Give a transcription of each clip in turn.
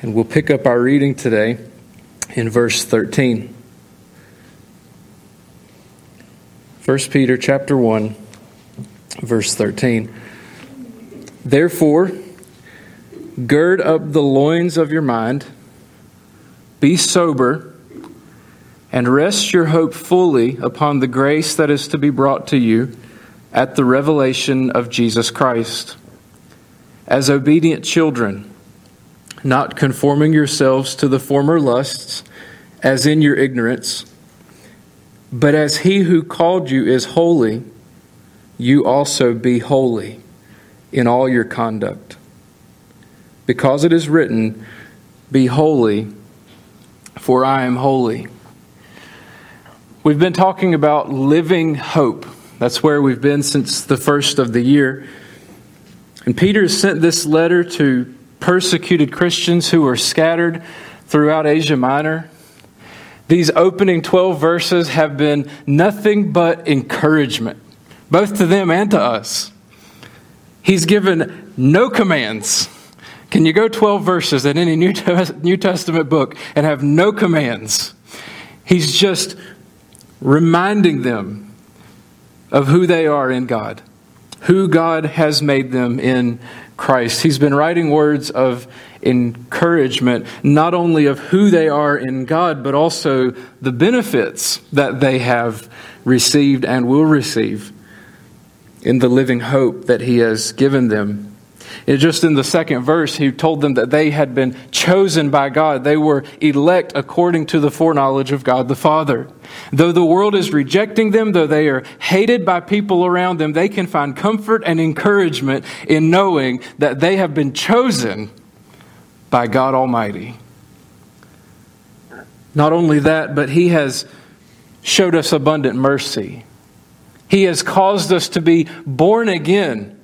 And we'll pick up our reading today in verse 13. 1 Peter chapter 1 verse 13. Therefore gird up the loins of your mind, be sober, and rest your hope fully upon the grace that is to be brought to you at the revelation of Jesus Christ. As obedient children, not conforming yourselves to the former lusts, as in your ignorance, but as he who called you is holy, you also be holy in all your conduct. Because it is written, Be holy, for I am holy. We've been talking about living hope. That's where we've been since the first of the year. And Peter sent this letter to persecuted Christians who were scattered throughout Asia Minor. These opening 12 verses have been nothing but encouragement, both to them and to us. He's given no commands. Can you go 12 verses in any New Testament book and have no commands? He's just reminding them of who they are in God, who God has made them in Christ. He's been writing words of encouragement, not only of who they are in God, but also the benefits that they have received and will receive in the living hope that He has given them. It just in the second verse, he told them that they had been chosen by God. They were elect according to the foreknowledge of God the Father. Though the world is rejecting them, though they are hated by people around them, they can find comfort and encouragement in knowing that they have been chosen by God Almighty. Not only that, but He has showed us abundant mercy. He has caused us to be born again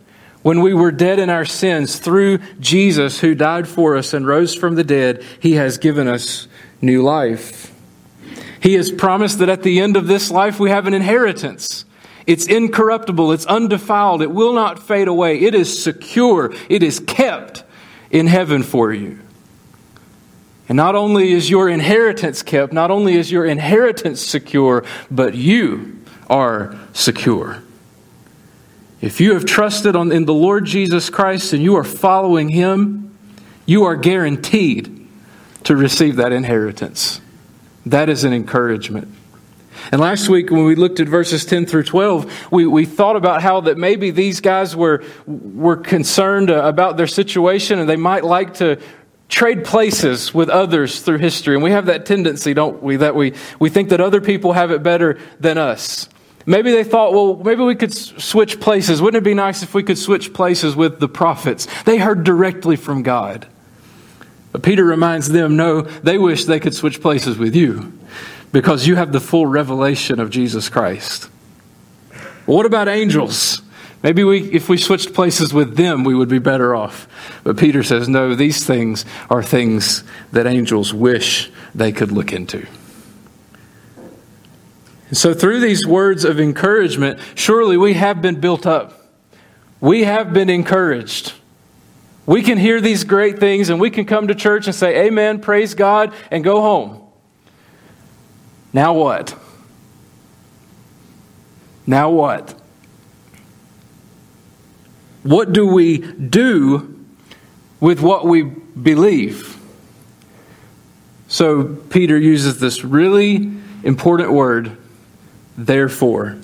when we were dead in our sins, through Jesus who died for us and rose from the dead, He has given us new life. He has promised that at the end of this life we have an inheritance. It's incorruptible, it's undefiled, it will not fade away, it is secure, it is kept in heaven for you. And not only is your inheritance kept, not only is your inheritance secure, but you are secure. If you have trusted on, in the Lord Jesus Christ and you are following Him, you are guaranteed to receive that inheritance. That is an encouragement. And last week, when we looked at verses 10 through 12, we, we thought about how that maybe these guys were, were concerned about their situation and they might like to trade places with others through history. And we have that tendency, don't we, that we, we think that other people have it better than us. Maybe they thought, well, maybe we could switch places. Wouldn't it be nice if we could switch places with the prophets? They heard directly from God. But Peter reminds them, no, they wish they could switch places with you because you have the full revelation of Jesus Christ. Well, what about angels? Maybe we, if we switched places with them, we would be better off. But Peter says, no, these things are things that angels wish they could look into. So, through these words of encouragement, surely we have been built up. We have been encouraged. We can hear these great things and we can come to church and say, Amen, praise God, and go home. Now what? Now what? What do we do with what we believe? So, Peter uses this really important word therefore.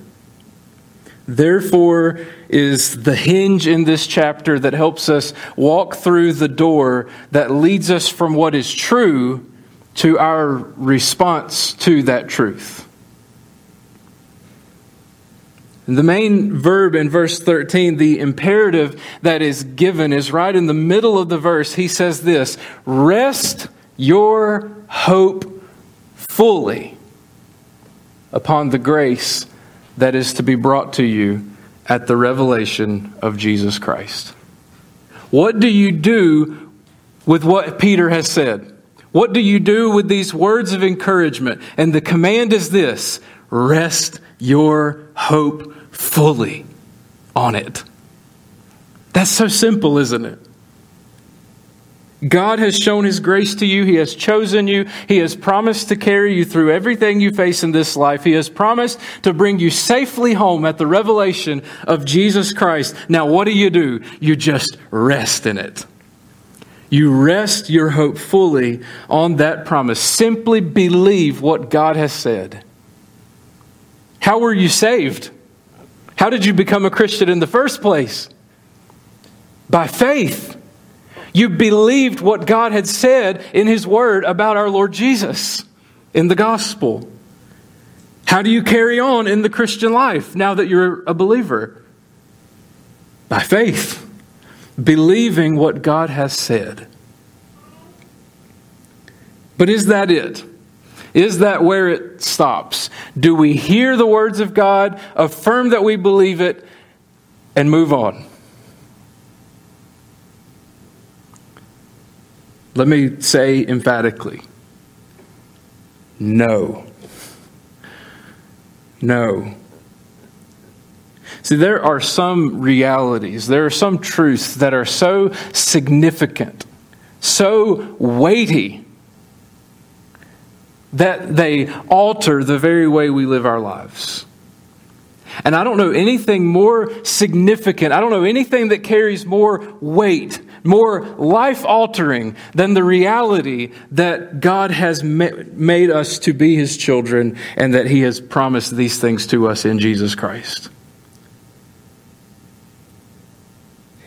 Therefore is the hinge in this chapter that helps us walk through the door that leads us from what is true to our response to that truth. The main verb in verse 13, the imperative that is given, is right in the middle of the verse. He says this Rest your hope fully upon the grace that is to be brought to you at the revelation of Jesus Christ. What do you do with what Peter has said? What do you do with these words of encouragement? And the command is this rest your hope fully on it. That's so simple, isn't it? God has shown His grace to you. He has chosen you. He has promised to carry you through everything you face in this life. He has promised to bring you safely home at the revelation of Jesus Christ. Now, what do you do? You just rest in it. You rest your hope fully on that promise. Simply believe what God has said. How were you saved? How did you become a Christian in the first place? By faith. You believed what God had said in His Word about our Lord Jesus in the gospel. How do you carry on in the Christian life now that you're a believer? By faith, believing what God has said. But is that it? Is that where it stops? Do we hear the words of God, affirm that we believe it, and move on? Let me say emphatically no. No. See, there are some realities, there are some truths that are so significant, so weighty, that they alter the very way we live our lives. And I don't know anything more significant, I don't know anything that carries more weight more life altering than the reality that God has made us to be His children and that He has promised these things to us in Jesus Christ.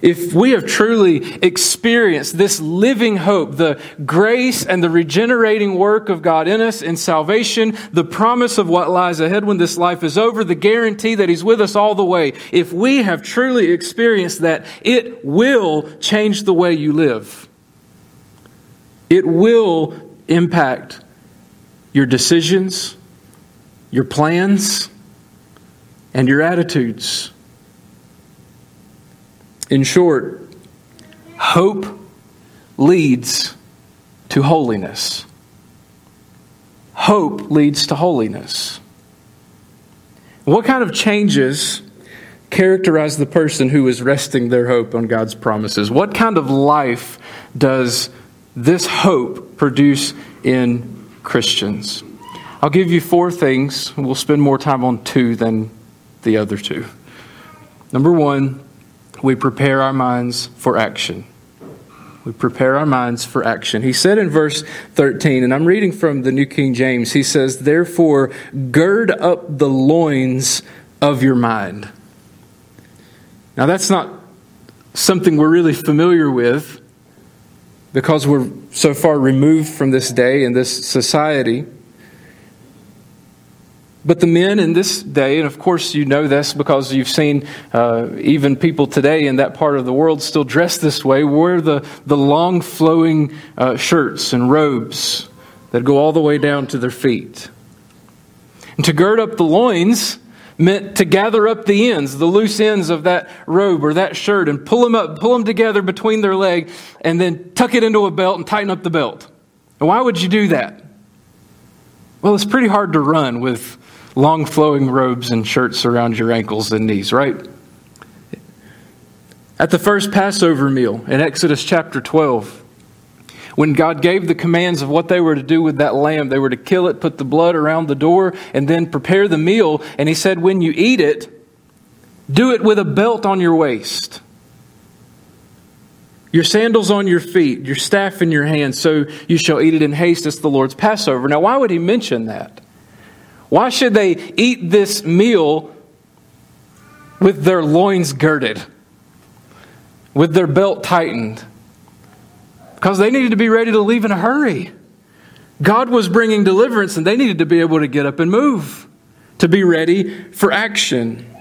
If we have truly experienced this living hope, the grace and the regenerating work of God in us in salvation, the promise of what lies ahead when this life is over, the guarantee that He's with us all the way, if we have truly experienced that, it will change the way you live. It will impact your decisions, your plans, and your attitudes. In short, hope leads to holiness. Hope leads to holiness. What kind of changes characterize the person who is resting their hope on God's promises? What kind of life does this hope produce in Christians? I'll give you four things. We'll spend more time on two than the other two. Number one, we prepare our minds for action. We prepare our minds for action. He said in verse 13, and I'm reading from the New King James, he says, Therefore, gird up the loins of your mind. Now, that's not something we're really familiar with because we're so far removed from this day and this society. But the men in this day, and of course you know this because you've seen uh, even people today in that part of the world still dressed this way, wear the, the long flowing uh, shirts and robes that go all the way down to their feet. And to gird up the loins meant to gather up the ends, the loose ends of that robe or that shirt, and pull them up, pull them together between their leg, and then tuck it into a belt and tighten up the belt. And why would you do that? Well, it's pretty hard to run with long flowing robes and shirts around your ankles and knees, right? At the first Passover meal in Exodus chapter 12, when God gave the commands of what they were to do with that lamb, they were to kill it, put the blood around the door, and then prepare the meal. And He said, when you eat it, do it with a belt on your waist, your sandals on your feet, your staff in your hand, so you shall eat it in haste. It's the Lord's Passover. Now, why would He mention that? Why should they eat this meal with their loins girded, with their belt tightened? Because they needed to be ready to leave in a hurry. God was bringing deliverance, and they needed to be able to get up and move, to be ready for action.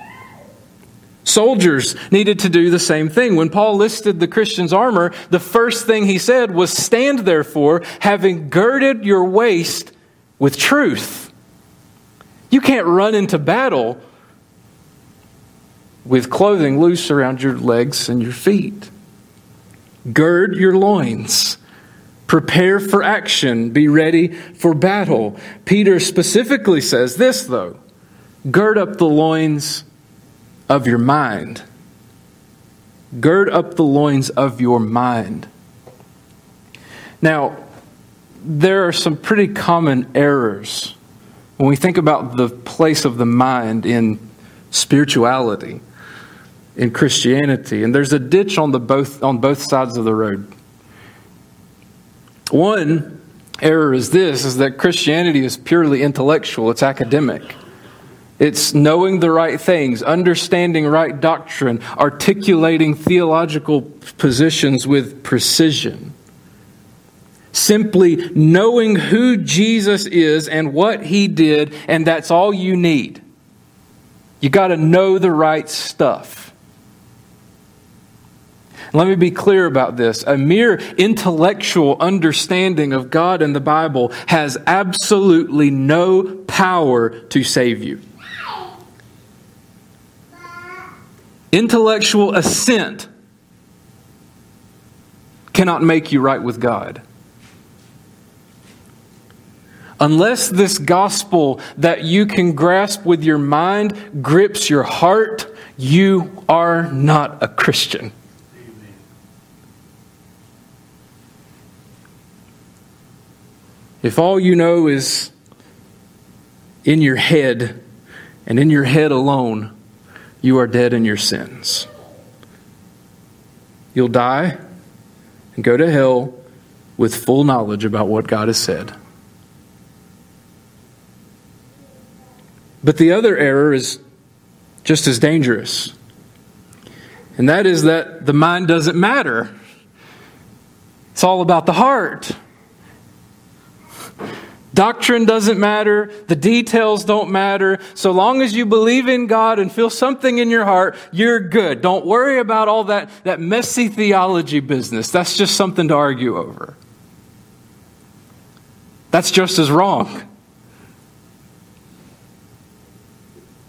Soldiers needed to do the same thing. When Paul listed the Christian's armor, the first thing he said was, Stand therefore, having girded your waist with truth. You can't run into battle with clothing loose around your legs and your feet. Gird your loins. Prepare for action. Be ready for battle. Peter specifically says this, though gird up the loins of your mind. Gird up the loins of your mind. Now, there are some pretty common errors when we think about the place of the mind in spirituality, in Christianity, and there's a ditch on, the both, on both sides of the road. One error is this is that Christianity is purely intellectual, it's academic. It's knowing the right things, understanding right doctrine, articulating theological positions with precision. Simply knowing who Jesus is and what he did, and that's all you need. You got to know the right stuff. Let me be clear about this. A mere intellectual understanding of God and the Bible has absolutely no power to save you. Intellectual assent cannot make you right with God unless this gospel that you can grasp with your mind grips your heart, you are not a Christian. If all you know is in your head and in your head alone, you are dead in your sins. You'll die and go to hell with full knowledge about what God has said. But the other error is just as dangerous. And that is that the mind doesn't matter. It's all about the heart. Doctrine doesn't matter. The details don't matter. So long as you believe in God and feel something in your heart, you're good. Don't worry about all that, that messy theology business. That's just something to argue over. That's just as wrong.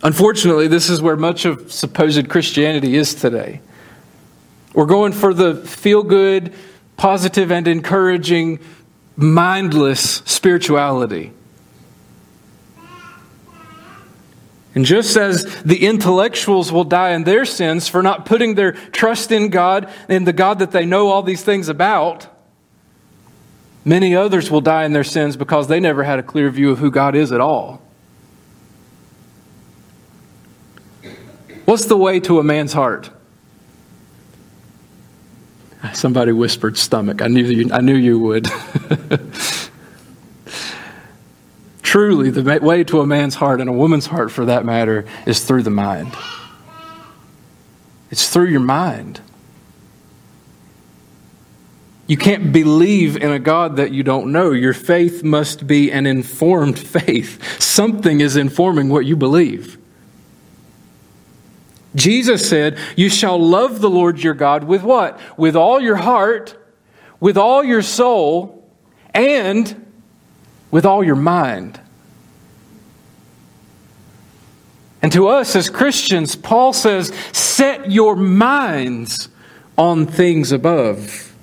Unfortunately, this is where much of supposed Christianity is today. We're going for the feel good, positive, and encouraging, mindless spirituality. And just as the intellectuals will die in their sins for not putting their trust in God, in the God that they know all these things about, many others will die in their sins because they never had a clear view of who God is at all. What's the way to a man's heart? Somebody whispered stomach. I knew you, I knew you would. Truly, the way to a man's heart and a woman's heart, for that matter, is through the mind. It's through your mind. You can't believe in a God that you don't know. Your faith must be an informed faith. Something is informing what you believe. Jesus said, You shall love the Lord your God with what? With all your heart, with all your soul, and with all your mind. And to us as Christians, Paul says, Set your minds on things above,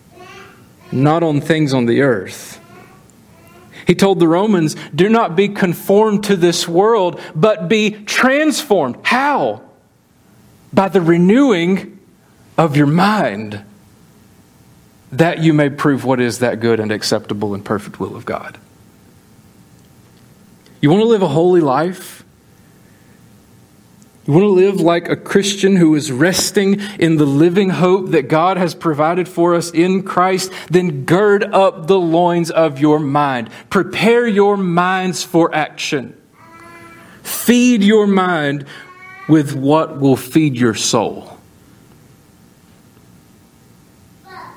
not on things on the earth. He told the Romans, Do not be conformed to this world, but be transformed. How? By the renewing of your mind, that you may prove what is that good and acceptable and perfect will of God. You want to live a holy life? You want to live like a Christian who is resting in the living hope that God has provided for us in Christ? Then gird up the loins of your mind. Prepare your minds for action. Feed your mind with what will feed your soul.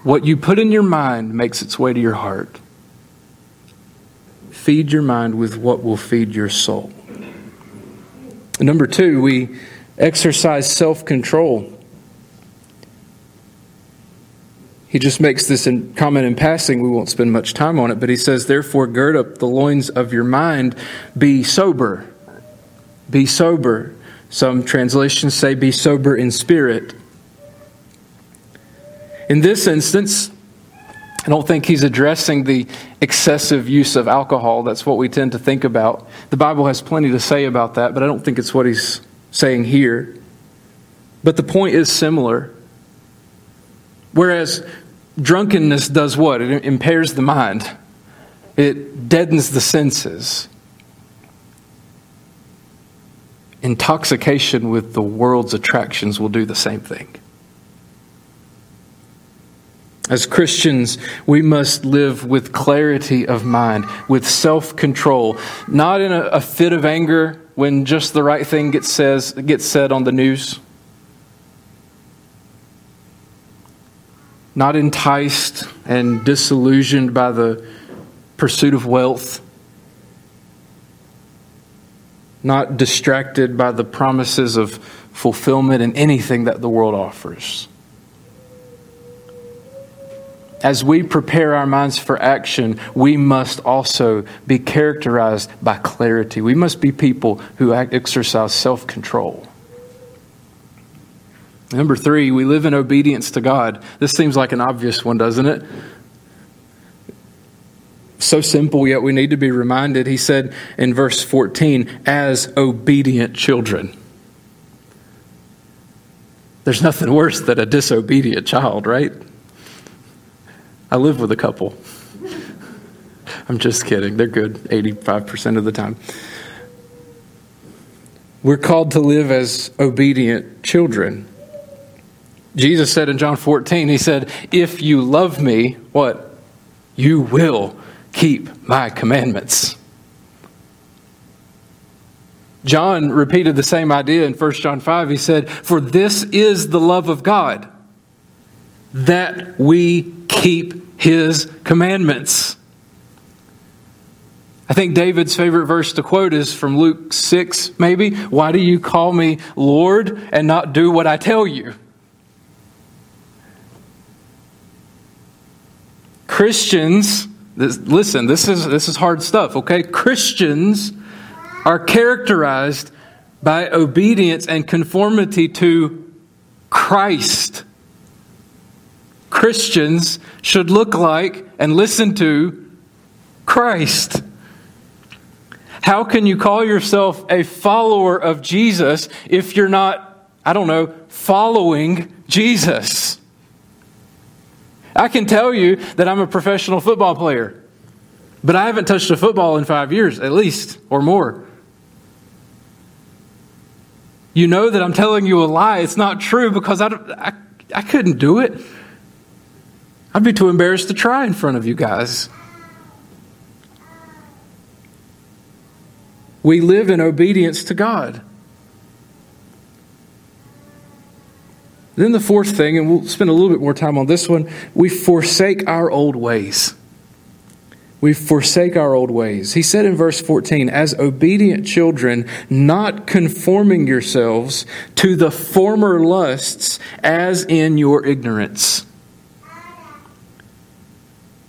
What you put in your mind makes its way to your heart. Feed your mind with what will feed your soul. Number two, we exercise self control. He just makes this in, comment in passing. We won't spend much time on it, but he says, Therefore, gird up the loins of your mind, be sober. Be sober. Some translations say, be sober in spirit. In this instance, I don't think he's addressing the excessive use of alcohol. That's what we tend to think about. The Bible has plenty to say about that, but I don't think it's what he's saying here. But the point is similar. Whereas drunkenness does what? It impairs the mind, it deadens the senses. Intoxication with the world's attractions will do the same thing. As Christians, we must live with clarity of mind, with self control, not in a, a, fit of anger when just the right thing gets, says, gets said on the news, not enticed and disillusioned by the pursuit of wealth, not distracted by the promises of fulfillment in anything that the world offers as we prepare our minds for action, we must also be characterized by clarity. We must be people who exercise self control. Number three, we live in obedience to God. This seems like an obvious one, doesn't it? So simple, yet we need to be reminded. He said in verse 14, as obedient children. There's nothing worse than a disobedient child, right? I live with a couple. I'm just kidding. They're good 85% of the time. We're called to live as obedient children. Jesus said in John 14, He said, If you love me, what? You will keep my commandments. John repeated the same idea in 1 John 5. He said, For this is the love of God, that we keep his commandments. I think David's favorite verse to quote is from Luke 6, maybe. Why do you call me Lord and not do what I tell you? Christians, this, listen, this is, this is hard stuff, okay? Christians are characterized by obedience and conformity to Christ. Christians should look like and listen to Christ. How can you call yourself a follower of Jesus if you're not, I don't know, following Jesus? I can tell you that I'm a professional football player, but I haven't touched a football in five years, at least, or more. You know that I'm telling you a lie. It's not true because I, I, I couldn't do it. I'd be too embarrassed to try in front of you guys. We live in obedience to God. Then the fourth thing, and we'll spend a little bit more time on this one, we forsake our old ways. We forsake our old ways. He said in verse 14, as obedient children, not conforming yourselves to the former lusts as in your ignorance.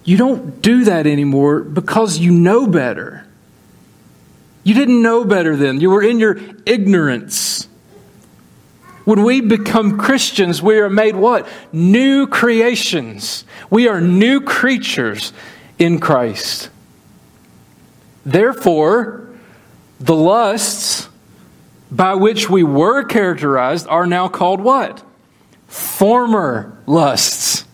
You don't do that anymore because you know better. You didn't know better then. You were in your ignorance. When we become Christians, we are made what? New creations. We are new creatures in Christ. Therefore, the lusts by which we were characterized are now called what? Former lusts.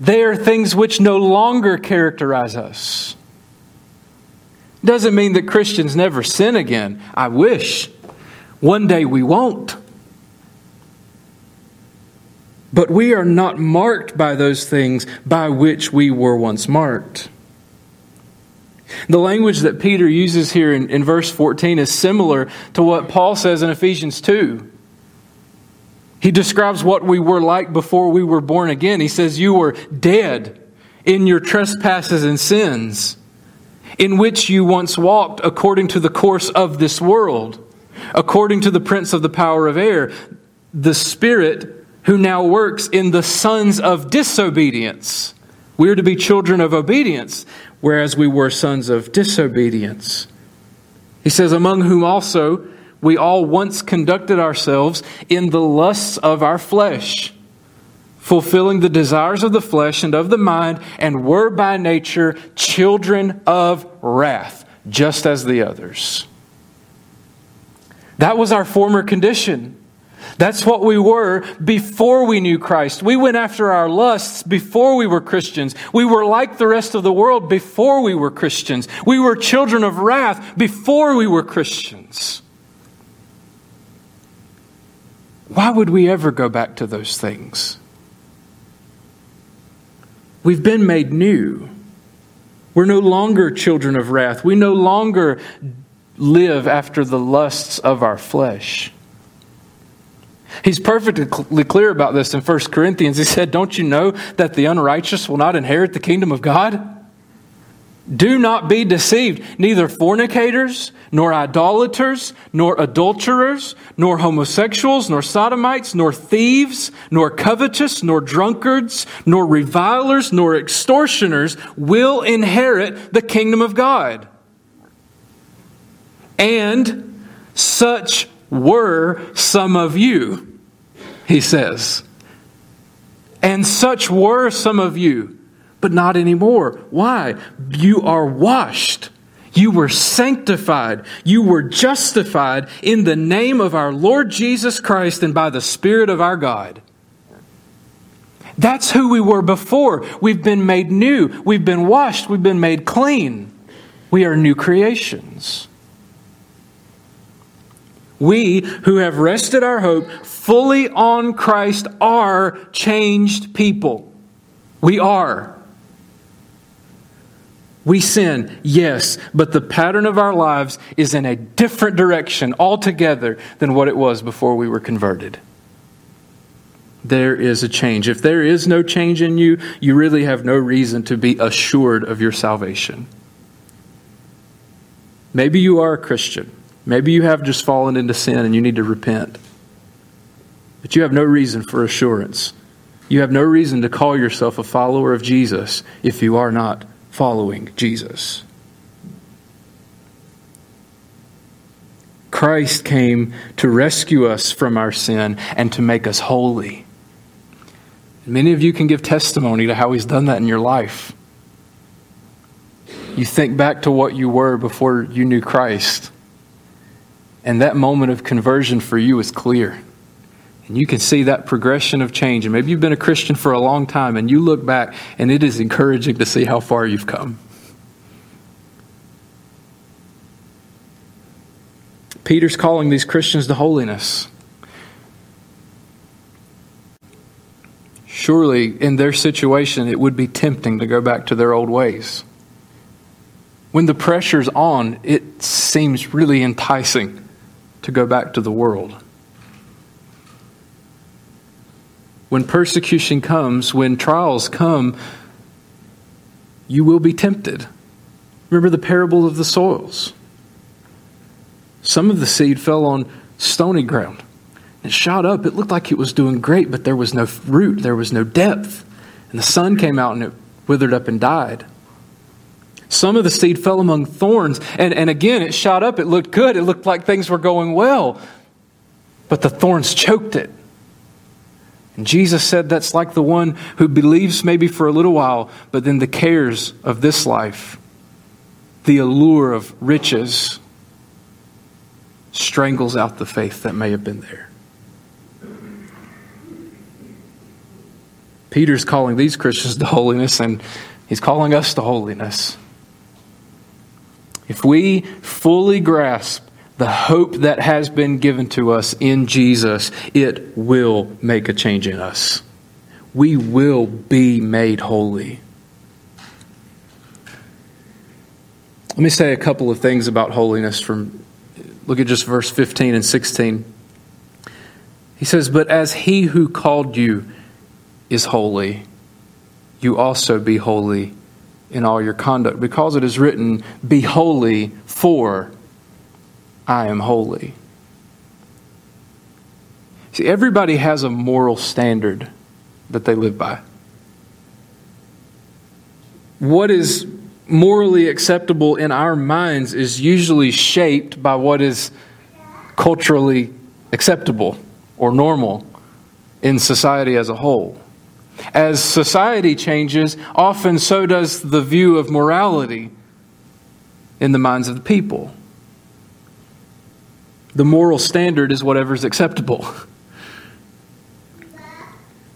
They are things which no longer characterize us. Doesn't mean that Christians never sin again. I wish. One day we won't. But we are not marked by those things by which we were once marked. The language that Peter uses here in, in verse 14 is similar to what Paul says in Ephesians 2. He describes what we were like before we were born again. He says, You were dead in your trespasses and sins, in which you once walked according to the course of this world, according to the prince of the power of air, the spirit who now works in the sons of disobedience. We are to be children of obedience, whereas we were sons of disobedience. He says, Among whom also we all once conducted ourselves in the lusts of our flesh, fulfilling the desires of the flesh and of the mind, and were by nature children of wrath, just as the others. That was our former condition. That's what we were before we knew Christ. We went after our lusts before we were Christians. We were like the rest of the world before we were Christians. We were children of wrath before we were Christians. Why would we ever go back to those things? We've been made new. We're no longer children of wrath. We no longer live after the lusts of our flesh. He's perfectly clear about this in 1 Corinthians. He said, Don't you know that the unrighteous will not inherit the kingdom of God? Do not be deceived. Neither fornicators, nor idolaters, nor adulterers, nor homosexuals, nor sodomites, nor thieves, nor covetous, nor drunkards, nor revilers, nor extortioners will inherit the kingdom of God. And such were some of you, he says. And such were some of you but not anymore. Why? You are washed. You were sanctified. You were justified in the name of our Lord Jesus Christ and by the Spirit of our God. That's who we were before. We've been made new. We've been washed. We've been made clean. We are new creations. We who have rested our hope fully on Christ are changed people. We are. We sin, yes, but the pattern of our lives is in a different direction altogether than what it was before we were converted. There is a change. If there is no change in you, you really have no reason to be assured of your salvation. Maybe you are a Christian. Maybe you have just fallen into sin and you need to repent. But you have no reason for assurance. You have no reason to call yourself a follower of Jesus if you are not following Jesus. Christ came to rescue us from our sin and to make us holy. Many of you can give testimony to how He's done that in your life. You think back to what you were before you knew Christ, and that moment of conversion for you is clear. And you can see that progression of change. And maybe you've been a Christian for a long time and you look back and it is encouraging to see how far you've come. Peter's calling these Christians to holiness. Surely, in their situation, it would be tempting to go back to their old ways. When the pressure's on, it seems really enticing to go back to the world. when persecution comes, when trials come, you will be tempted. Remember the parable of the soils. Some of the seed fell on stony ground. It shot up. It looked like it was doing great, but there was no root, there was no depth. And the sun came out and it withered up and died. Some of the seed fell among thorns. And, and again, it shot up. It looked good. It looked like things were going well. But the thorns choked it. And Jesus said that's like the one who believes maybe for a little while, but then the cares of this life, the allure of riches, strangles out the faith that may have been there. Peter's calling these Christians to holiness, and he's calling us to holiness. If we fully grasp the hope that has been given to us in Jesus, it will make a change in us. We will be made holy. Let me say a couple of things about holiness from look at just verse 15 and 16. He says, But as he who called you is holy, you also be holy in all your conduct, because it is written, Be holy, for I am holy. See, everybody has a moral standard that they live by. What is morally acceptable in our minds is usually shaped by what is culturally acceptable or normal in society as a whole. As society changes, often so does the view of morality in the minds of the people. The moral standard is whatever's acceptable.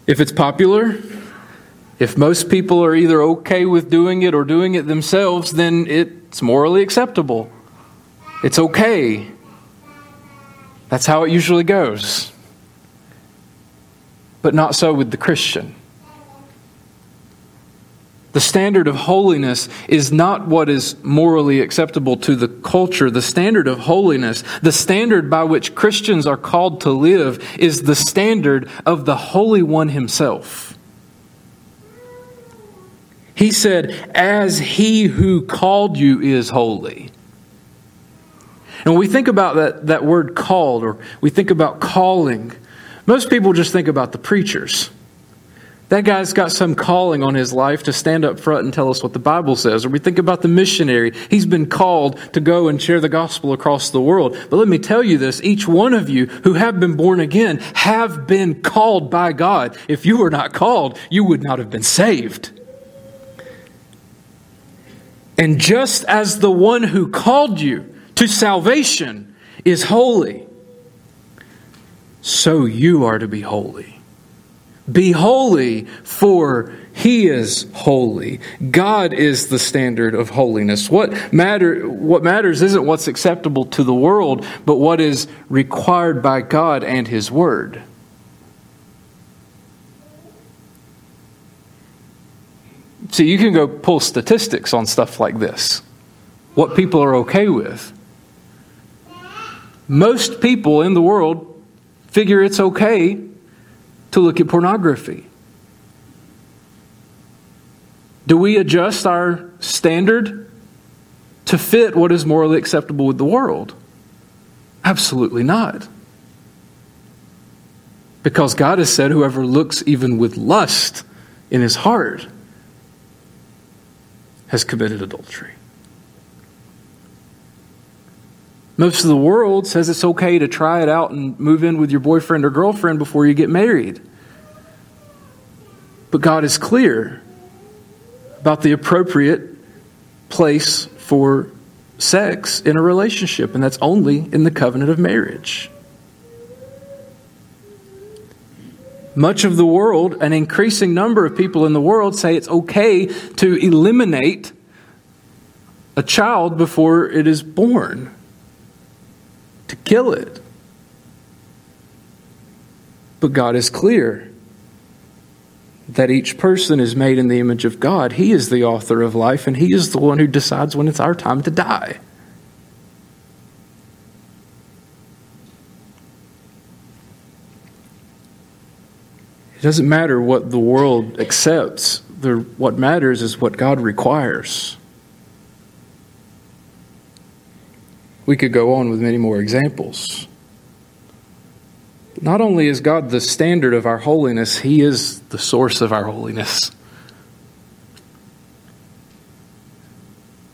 If it's popular, if most people are either okay with doing it or doing it themselves, then it's morally acceptable. It's okay. That's how it usually goes. But not so with the Christian. The standard of holiness is not what is morally acceptable to the culture. The standard of holiness, the standard by which Christians are called to live, is the standard of the Holy One Himself. He said, As He who called you is holy. And when we think about that, that word called, or we think about calling, most people just think about the preachers. That guy's got some calling on his life to stand up front and tell us what the Bible says. Or we think about the missionary. He's been called to go and share the gospel across the world. But let me tell you this each one of you who have been born again have been called by God. If you were not called, you would not have been saved. And just as the one who called you to salvation is holy, so you are to be holy. Be holy, for he is holy. God is the standard of holiness. What, matter, what matters isn't what's acceptable to the world, but what is required by God and his word. See, you can go pull statistics on stuff like this. What people are okay with. Most people in the world figure it's okay to look at pornography? Do we adjust our standard to fit what is morally acceptable with the world? Absolutely not. Because God has said, whoever looks even with lust in his heart has committed adultery. Most of the world says it's okay to try it out and move in with your boyfriend or girlfriend before you get married. But God is clear about the appropriate place for sex in a relationship, and that's only in the covenant of marriage. Much of the world, an increasing number of people in the world say it's okay to eliminate a child before it is born to kill it. But God is clear that each person is made in the image of God. He is the author of life, and He is the one who decides when it's our time to die. It doesn't matter what the world accepts, what matters is what God requires. We could go on with many more examples. Not only is God the standard of our holiness, He is the source of our holiness.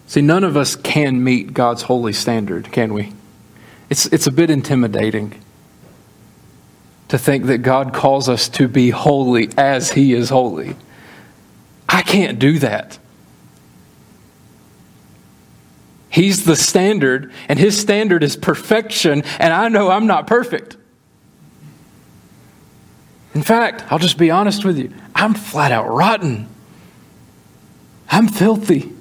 See, none of us can meet God's holy standard, can we? It's, it's a bit intimidating to think that God calls us to be holy as He is holy. I can't do that. He's the standard, and His standard is perfection, and I know I'm not perfect. In fact, I'll just be honest with you I'm flat out rotten. I'm filthy.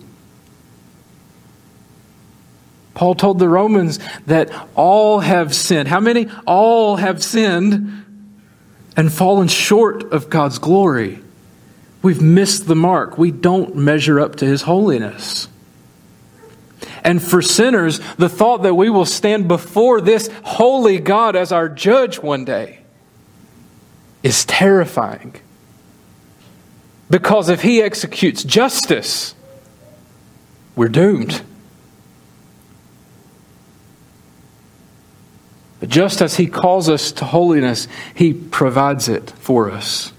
Paul told the Romans that all have sinned. How many? All have sinned and fallen short of God's glory. We've missed the mark. We don't measure up to his holiness. And for sinners, the thought that we will stand before this holy God as our judge one day is terrifying. Because if he executes justice, we're doomed. But just as he calls us to holiness, he provides it for us.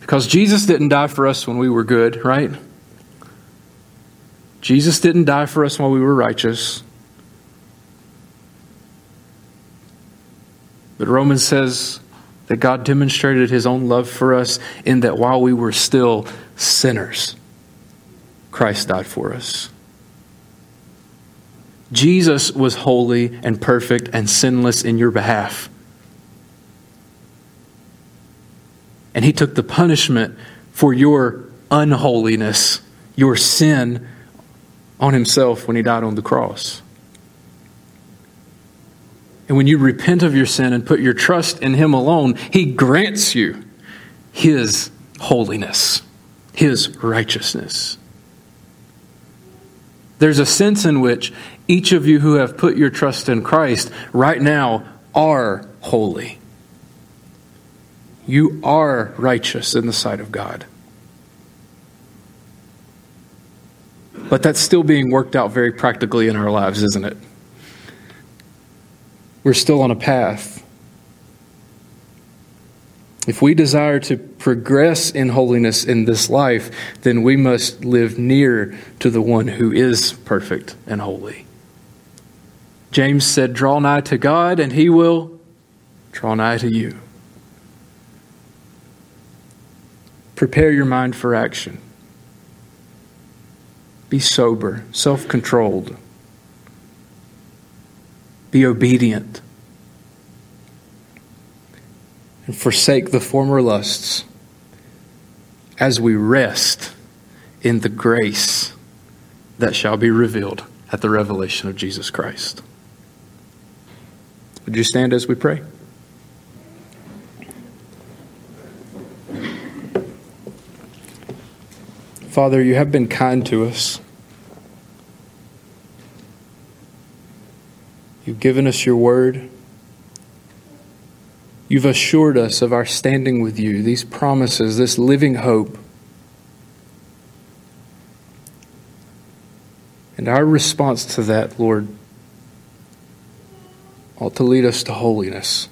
Because Jesus didn't die for us when we were good, right? Jesus didn't die for us while we were righteous. But Romans says that God demonstrated his own love for us in that while we were still sinners, Christ died for us. Jesus was holy and perfect and sinless in your behalf. And he took the punishment for your unholiness, your sin, on himself when he died on the cross. And when you repent of your sin and put your trust in him alone, he grants you his holiness, his righteousness. There's a sense in which each of you who have put your trust in Christ right now are holy. You are righteous in the sight of God. But that's still being worked out very practically in our lives, isn't it? We're still on a path. If we desire to progress in holiness in this life, then we must live near to the one who is perfect and holy. James said, Draw nigh to God, and he will draw nigh to you. Prepare your mind for action. Be sober, self controlled. Be obedient. And forsake the former lusts as we rest in the grace that shall be revealed at the revelation of Jesus Christ. Would you stand as we pray? Father, you have been kind to us. You've given us your word. You've assured us of our standing with you, these promises, this living hope. And our response to that, Lord, ought to lead us to holiness.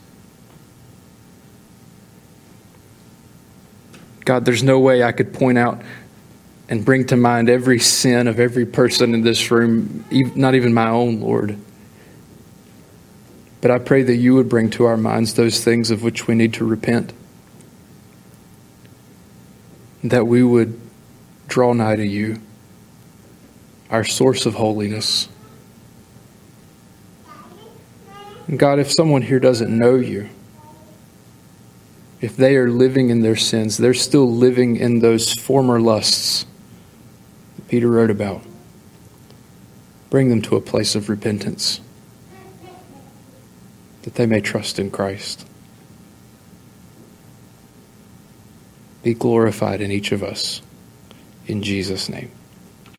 God, there's no way I could point out and bring to mind every sin of every person in this room, not even my own, Lord. But I pray that you would bring to our minds those things of which we need to repent. That we would draw nigh to you, our source of holiness. God, if someone here doesn't know you, if they are living in their sins, they're still living in those former lusts Peter wrote about. Bring them to a place of repentance that they may trust in Christ. Be glorified in each of us. In Jesus' name.